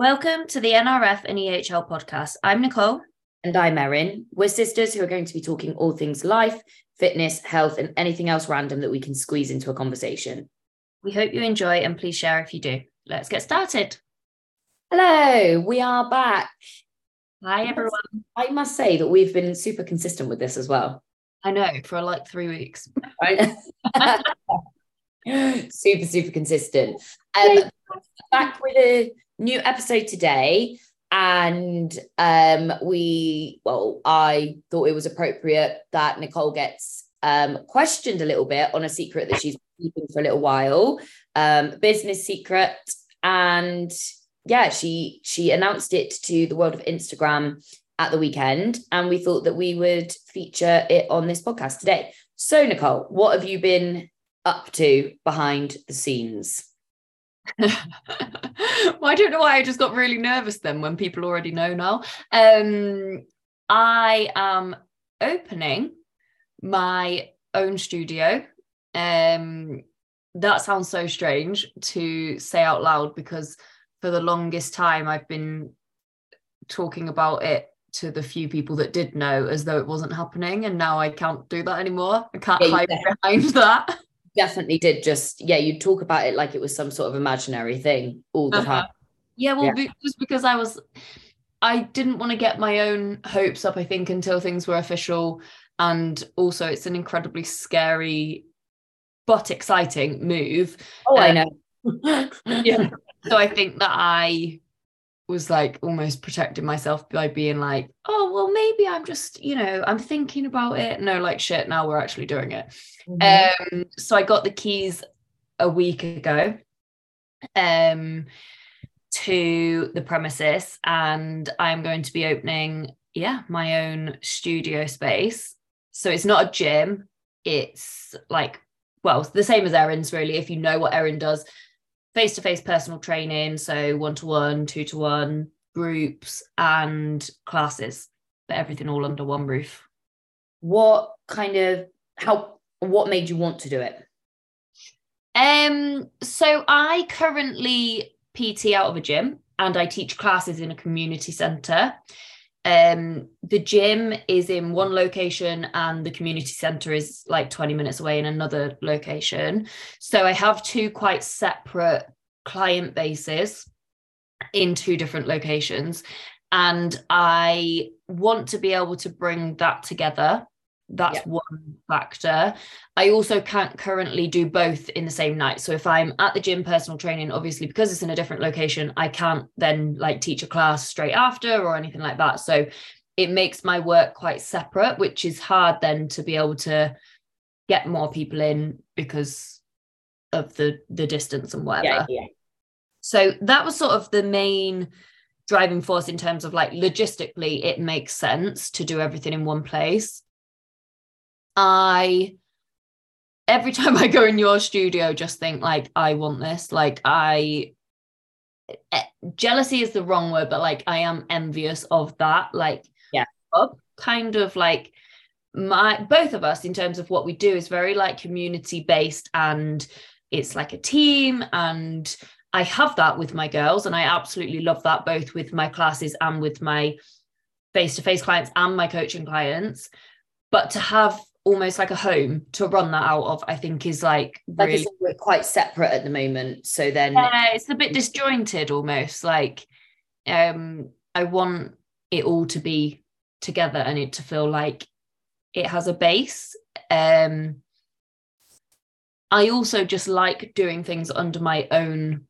Welcome to the NRF and EHL podcast. I'm Nicole. And I'm Erin. We're sisters who are going to be talking all things life, fitness, health, and anything else random that we can squeeze into a conversation. We hope you enjoy and please share if you do. Let's get started. Hello, we are back. Hi, everyone. I must say that we've been super consistent with this as well. I know, for like three weeks. super, super consistent. Um, back with a new episode today. And um, we, well, I thought it was appropriate that Nicole gets um, questioned a little bit on a secret that she's keeping for a little while, um, business secret. And yeah, she she announced it to the world of Instagram at the weekend, and we thought that we would feature it on this podcast today. So, Nicole, what have you been up to behind the scenes? well, I don't know why I just got really nervous then when people already know now. Um, I am opening my own studio. Um, that sounds so strange to say out loud because for the longest time I've been talking about it to the few people that did know as though it wasn't happening and now I can't do that anymore. I can't yeah, hide behind that definitely did just yeah you talk about it like it was some sort of imaginary thing all the uh-huh. time. Yeah well yeah. just because i was i didn't want to get my own hopes up i think until things were official. And also it's an incredibly scary but exciting move. Oh um, i know. yeah. So i think that i was like almost protecting myself by being like, oh, well, maybe I'm just, you know, I'm thinking about it. No, like shit, now we're actually doing it. Mm-hmm. Um, so I got the keys a week ago um to the premises and I'm going to be opening, yeah, my own studio space. So it's not a gym, it's like, well, the same as Erin's really, if you know what Erin does face to face personal training, so one to one, two to one, groups, and classes, but everything all under one roof. What kind of how what made you want to do it? Um, so I currently PT out of a gym and I teach classes in a community centre um the gym is in one location and the community center is like 20 minutes away in another location. So i have two quite separate client bases in two different locations and i want to be able to bring that together that's yep. one factor. I also can't currently do both in the same night. So if i'm at the gym personal training obviously because it's in a different location i can't then like teach a class straight after or anything like that. So it makes my work quite separate which is hard then to be able to get more people in because of the the distance and whatever. yeah, yeah. so that was sort of the main driving force in terms of like logistically it makes sense to do everything in one place I every time I go in your studio, just think like I want this. Like I eh, jealousy is the wrong word, but like I am envious of that. Like yeah, kind of like my both of us in terms of what we do is very like community based and it's like a team and I have that with my girls and I absolutely love that both with my classes and with my face to face clients and my coaching clients. But to have almost like a home to run that out of i think is like really like we're quite separate at the moment so then yeah it's a bit disjointed almost like um i want it all to be together and it to feel like it has a base. Um i also just like doing things under my own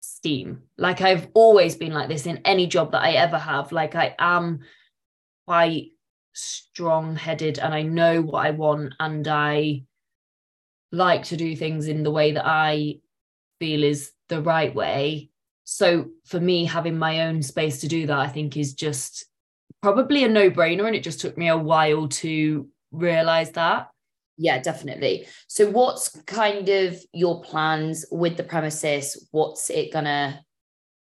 steam. Like i've always been like this in any job that i ever have. Like i am quite strong headed and I know what I want and I like to do things in the way that I feel is the right way. So for me, having my own space to do that, I think is just probably a no brainer. And it just took me a while to realize that. Yeah, definitely. So, what's kind of your plans with the premises? What's it gonna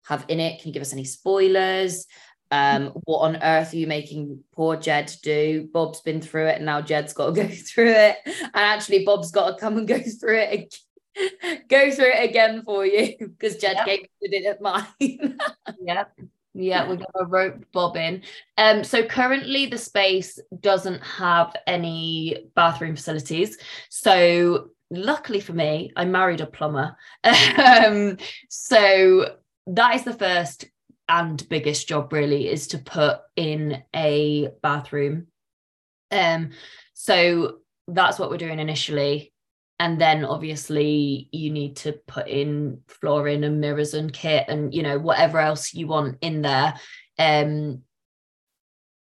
have in it? Can you give us any spoilers? Um, what on earth are you making poor Jed do? Bob's been through it and now Jed's got to go through it. And actually, Bob's got to come and go through it go through it again for you because Jed Yep. gave it at mine. yeah yeah we're gonna rope Bob in um so currently the space doesn't have any bathroom facilities so luckily for me i married a plumber um so that is the first and biggest job really is to put in a bathroom. Um so that's what we're doing initially. And then obviously you need to put in flooring and mirrors and kit and you know whatever else you want in there. Um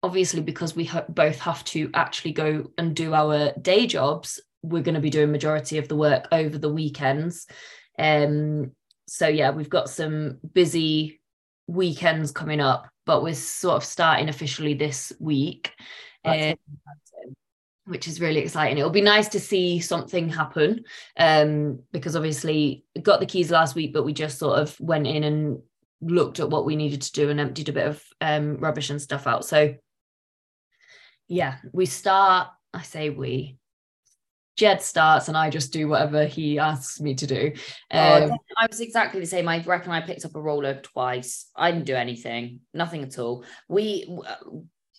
obviously because we ha- both have to actually go and do our day jobs we're going to be doing majority of the work over the weekends. Um so yeah we've got some busy weekends coming up but we're sort of starting officially this week um, which is really exciting. It'll be nice to see something happen um, because obviously got the keys last week, but we just sort of went in and looked at what we needed to do and emptied a bit of um, rubbish and stuff out. So yeah, we start. I say we. Jed starts and I just do whatever he asks me to do. Oh, Um, I was exactly the same. I reckon I picked up a roller twice. I didn't do anything, nothing at all. We,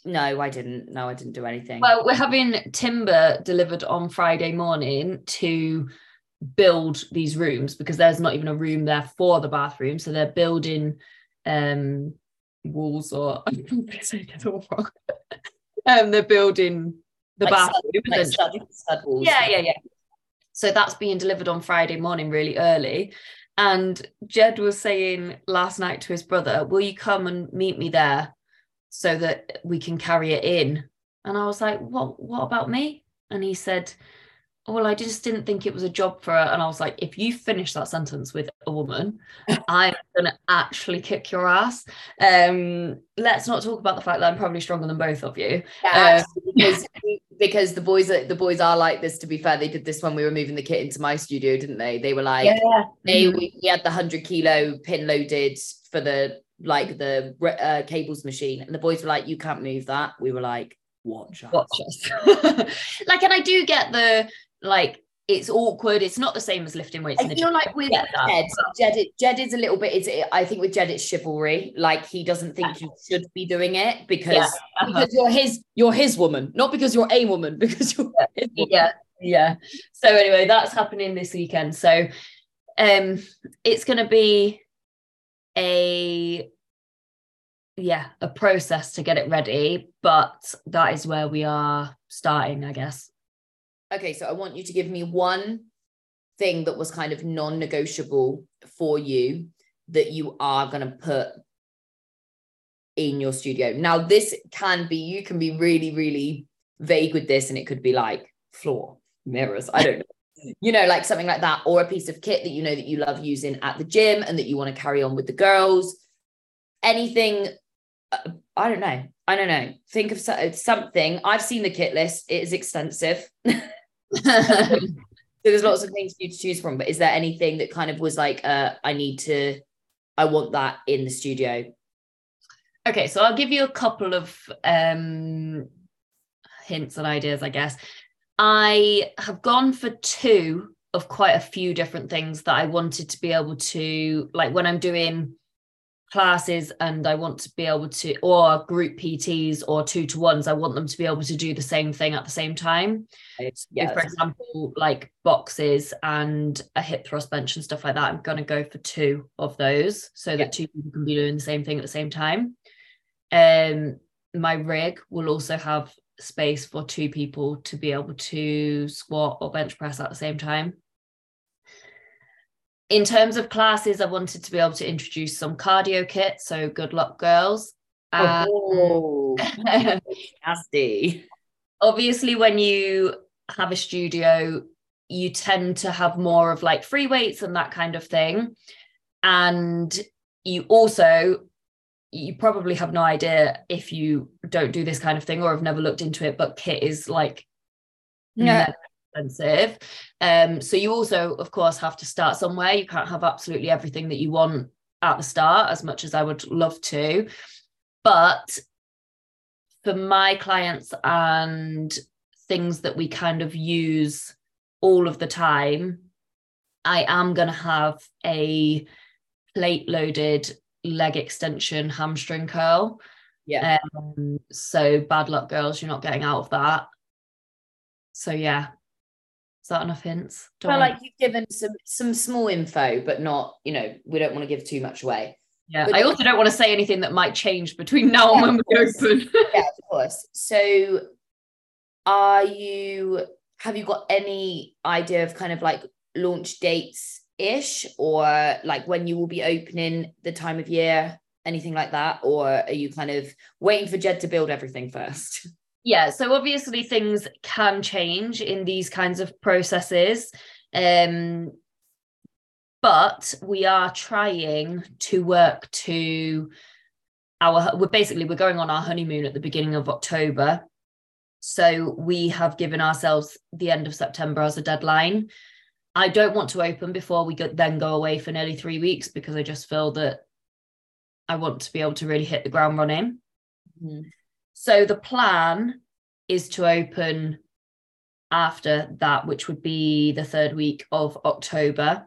no, I didn't. No, I didn't do anything. Well, we're having timber delivered on Friday morning to build these rooms because there's not even a room there for the bathroom. So they're building um walls or I'm gonna say it all wrong. um they're building the Like bathroom. like essentially. stud, stud walls. Yeah, yeah, yeah. So that's being delivered on Friday morning really early. And Jed was saying last night to his brother, Will you come and meet me there so that we can carry it in? And I was like, What what about me? And he said, Well, I just didn't think it was a job for her. And I was like, if you finish that sentence with a woman, I'm gonna actually kick your ass. Um, let's not talk about the fact that I'm probably stronger than both of you. Yeah, actually, because, because the boys are the boys are like this. To be fair, they did this when we were moving the kit into my studio, didn't they? They were like, they Mhm. we, we had the hundred kilo pin loaded for the like the uh, cables machine, and the boys were like, "You can't move that." We were like, "Watch us." watch us. like, and I do get the like it's awkward. It's not the same as lifting weights. in I the feel gym. like with Jed, Jed, is- Jed is a little bit. It's, I think with Jed, it's chivalry. Like he doesn't think you should be doing it because Yeah, uh-huh. because you're his you're his woman, not because you're a woman, because you're his woman. yeah, yeah. So anyway, that's happening this weekend. So um it's gonna be a yeah, a process to get it ready, but that is where we are starting, I guess. Okay, so I want you to give me one thing that was kind of non-negotiable for you that you are going to put in your studio. Now, this can be you can be really, really vague with this, and it could be like floor mirrors. I don't know. You know, like something like that, or a piece of kit that you know that you love using at the gym and that you want to carry on with the girls. Anything, uh, I don't know. I don't know. Think of so- something. I've seen the kit list. It is extensive. So there's lots of things for you to choose from, but is there anything that kind of was like, uh, I need to, I want that in the studio? Okay, so I'll give you a couple of um, hints and ideas, I guess. I have gone for two of quite a few different things that I wanted to be able to, like when I'm doing classes and I want to be able to, or group PTs or two to ones, I want them to be able to do the same thing at the same time. Yeah, So for example, like boxes and a hip thrust bench and stuff like that, I'm going to go for two of those so Yeah. that two people can be doing the same thing at the same time. Um, my rig will also have space for two people to be able to squat or bench press at the same time. In terms of classes, I wanted to be able to introduce some cardio kit. So good luck, girls. Um, oh, nasty. obviously when you have a studio you tend to have more of like free weights and that kind of thing and you also you probably have no idea if you don't do this kind of thing or have never looked into it but kit is like Yeah. Expensive um so you also of course have to start somewhere you can't have absolutely everything that you want at the start as much as I would love to but for my clients and things that we kind of use all of the time I am going to have a plate loaded leg extension hamstring curl. Yeah. Um, so bad luck, girls. You're not getting out of that. So yeah. Is that enough hints? Don't well, like you've given some some small info, but not, you know, we don't want to give too much away. Yeah. But I also don't want to say anything that might change between now yeah, and when we open. yeah, of course. So are you have you got any idea of kind of like launch dates ish or like when you will be opening the time of year anything like that or are you kind of waiting for jed to build everything first yeah so obviously things can change in these kinds of processes um but we are trying to work to our we're basically we're going on our honeymoon at the beginning of october so we have given ourselves the end of september as a deadline I don't want to open before we then go away for nearly three weeks because I just feel that I want to be able to really hit the ground running. Mm-hmm. So the plan is to open after that, which would be the third week of October.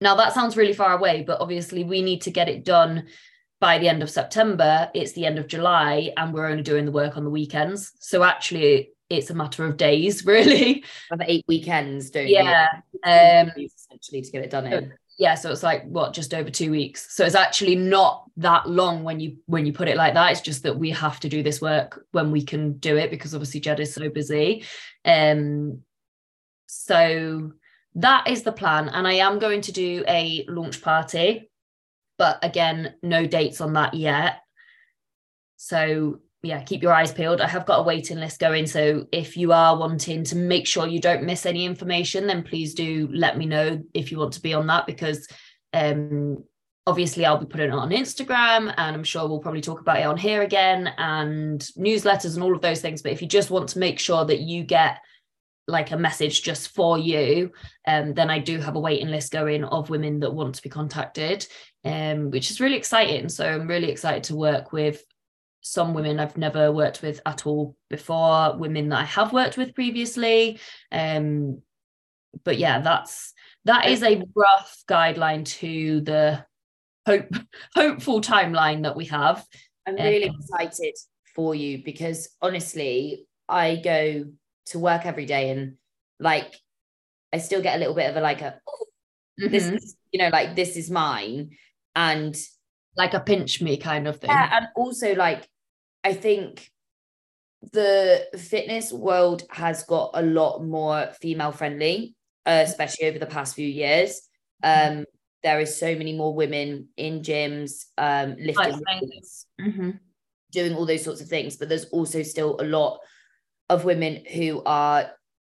Now, that sounds really far away, but obviously, we need to get it done by the end of September. It's the end of July, and we're only doing the work on the weekends. So, actually, it's a matter of days, really. Have eight weekends, don't yeah. you? Yeah. Um, essentially to get it done in. Yeah, so it's like what, just over two weeks. So it's actually not that long when you when you put it like that. It's just that we have to do this work when we can do it because obviously Jed is so busy. Um, so that is the plan, and I am going to do a launch party, but again, no dates on that yet. So yeah, keep your eyes peeled. I have got a waiting list going. So if you are wanting to make sure you don't miss any information, then please do let me know if you want to be on that because um obviously I'll be putting it on Instagram and I'm sure we'll probably talk about it on here again and newsletters and all of those things. But if you just want to make sure that you get like a message just for you, um, then I do have a waiting list going of women that want to be contacted, um, which is really exciting. So I'm really excited to work with some women I've never worked with at all before, women that I have worked with previously. Um, but yeah, that's that is a rough guideline to the hope hopeful timeline that we have. I'm really um, excited for you because honestly, I go to work every day and like I still get a little bit of a like a oh, mm-hmm. this is, you know like this is mine and like a pinch me kind of thing. Yeah, and also like I think the fitness world has got a lot more female friendly, uh, especially over the past few years. Um, there is so many more women in gyms, um, lifting, mm-hmm. doing all those sorts of things. But there's also still a lot of women who are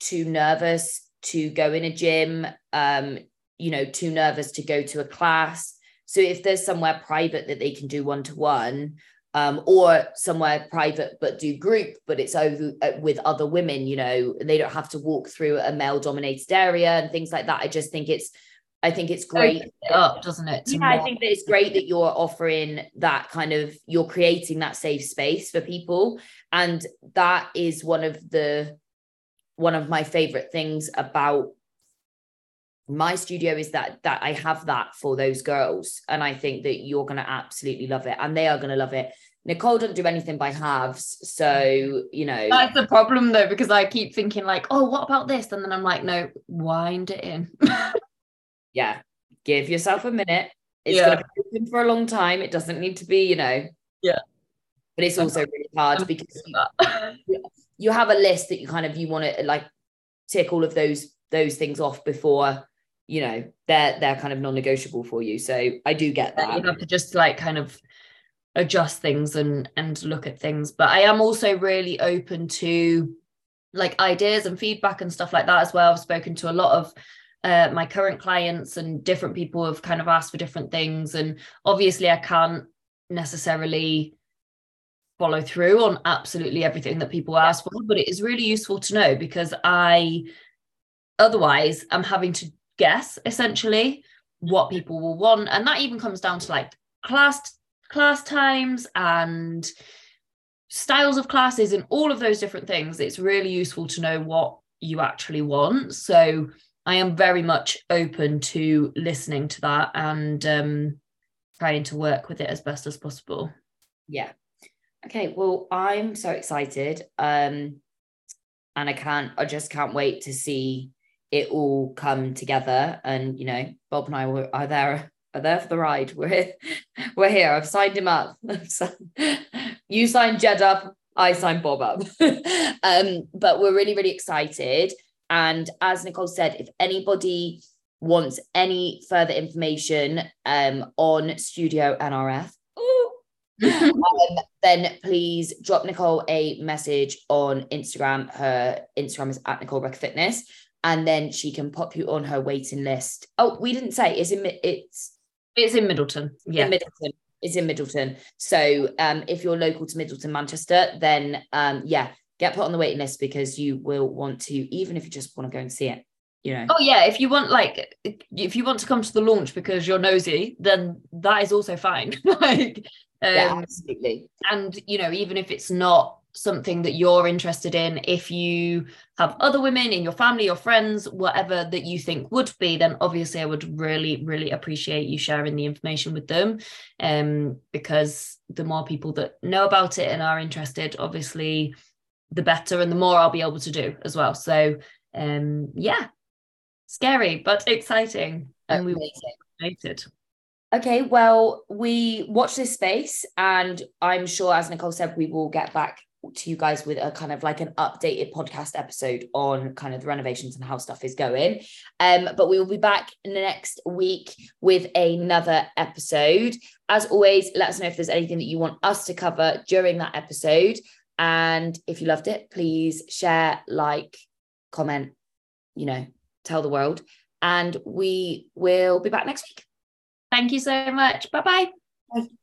too nervous to go in a gym, um, you know, too nervous to go to a class. So if there's somewhere private that they can do one to one, um, or somewhere private but do group, but it's over uh, with other women, you know, they don't have to walk through a male dominated area and things like that. I just think it's, I think it's great. It up, doesn't it? Yeah, I think that it's great that you're offering that kind of, you're creating that safe space for people. And that is one of the, one of my favorite things about my studio is that that I have that for those girls and I think that you're going to absolutely love it and they are going to love it. Nicole doesn't do anything by halves so you know. That's the problem though because I keep thinking like oh what about this? And then I'm like no wind it in. yeah give yourself a minute. It's yeah. going to be open for a long time. It doesn't need to be you know. Yeah. But it's also really hard because you, you have a list that you kind of you want to like tick all of those those things off before you know they're they're kind of non-negotiable for you. So i do get that you have to just like kind of adjust things and and look at things. But i am also really open to like ideas and feedback and stuff like that as well. I've spoken to a lot of uh, my current clients and different people have kind of asked for different things. And obviously i can't necessarily follow through on absolutely everything that people ask for but it is really useful to know because i otherwise i'm having to guess essentially what people will want and that even comes down to like class class times and styles of classes and all of those different things it's really useful to know what you actually want so I am very much open to listening to that and um, trying to work with it as best as possible. Yeah. Okay. Well, I'm so excited. Um, and I can't, I just can't wait to see it all come together. And, you know, Bob and I were, are there, are there for the ride. We're, we're here. I've signed him up. you signed Jed up. I signed Bob up. um, but we're really, really excited. And as Nicole said, if anybody wants any further information um, on Studio NRF, um, then please drop Nicole a message on Instagram. Her Instagram is at Nicole Rebecca Fitness, and then she can pop you on her waiting list. Oh, we didn't say it's in it's it's in Middleton. Yeah, in Middleton. It's in Middleton. So um, if you're local to Middleton, Manchester, then um, yeah, get put on the waiting list because you will want to, even if you just want to go and see it. You know. Oh yeah, if you want like if you want to come to the launch because you're nosy, then that is also fine. like um, yeah, absolutely. And you know, even if it's not something that you're interested in, if you have other women in your family or friends, whatever that you think would be, then obviously I would really, really appreciate you sharing the information with them. Um, because the more people that know about it and are interested, obviously, the better and the more I'll be able to do as well. So um, yeah, scary but exciting. And we were excited. Okay, well, we watch this space, and I'm sure, as Nicole said, we will get back to you guys with a kind of like an updated podcast episode on kind of the renovations and how stuff is going. Um, but we will be back in the next week with another episode. As always, let us know if there's anything that you want us to cover during that episode. And if you loved it, please share, like, comment, you know, tell the world. And we will be back next week. Thank you so much. Bye-bye. Bye.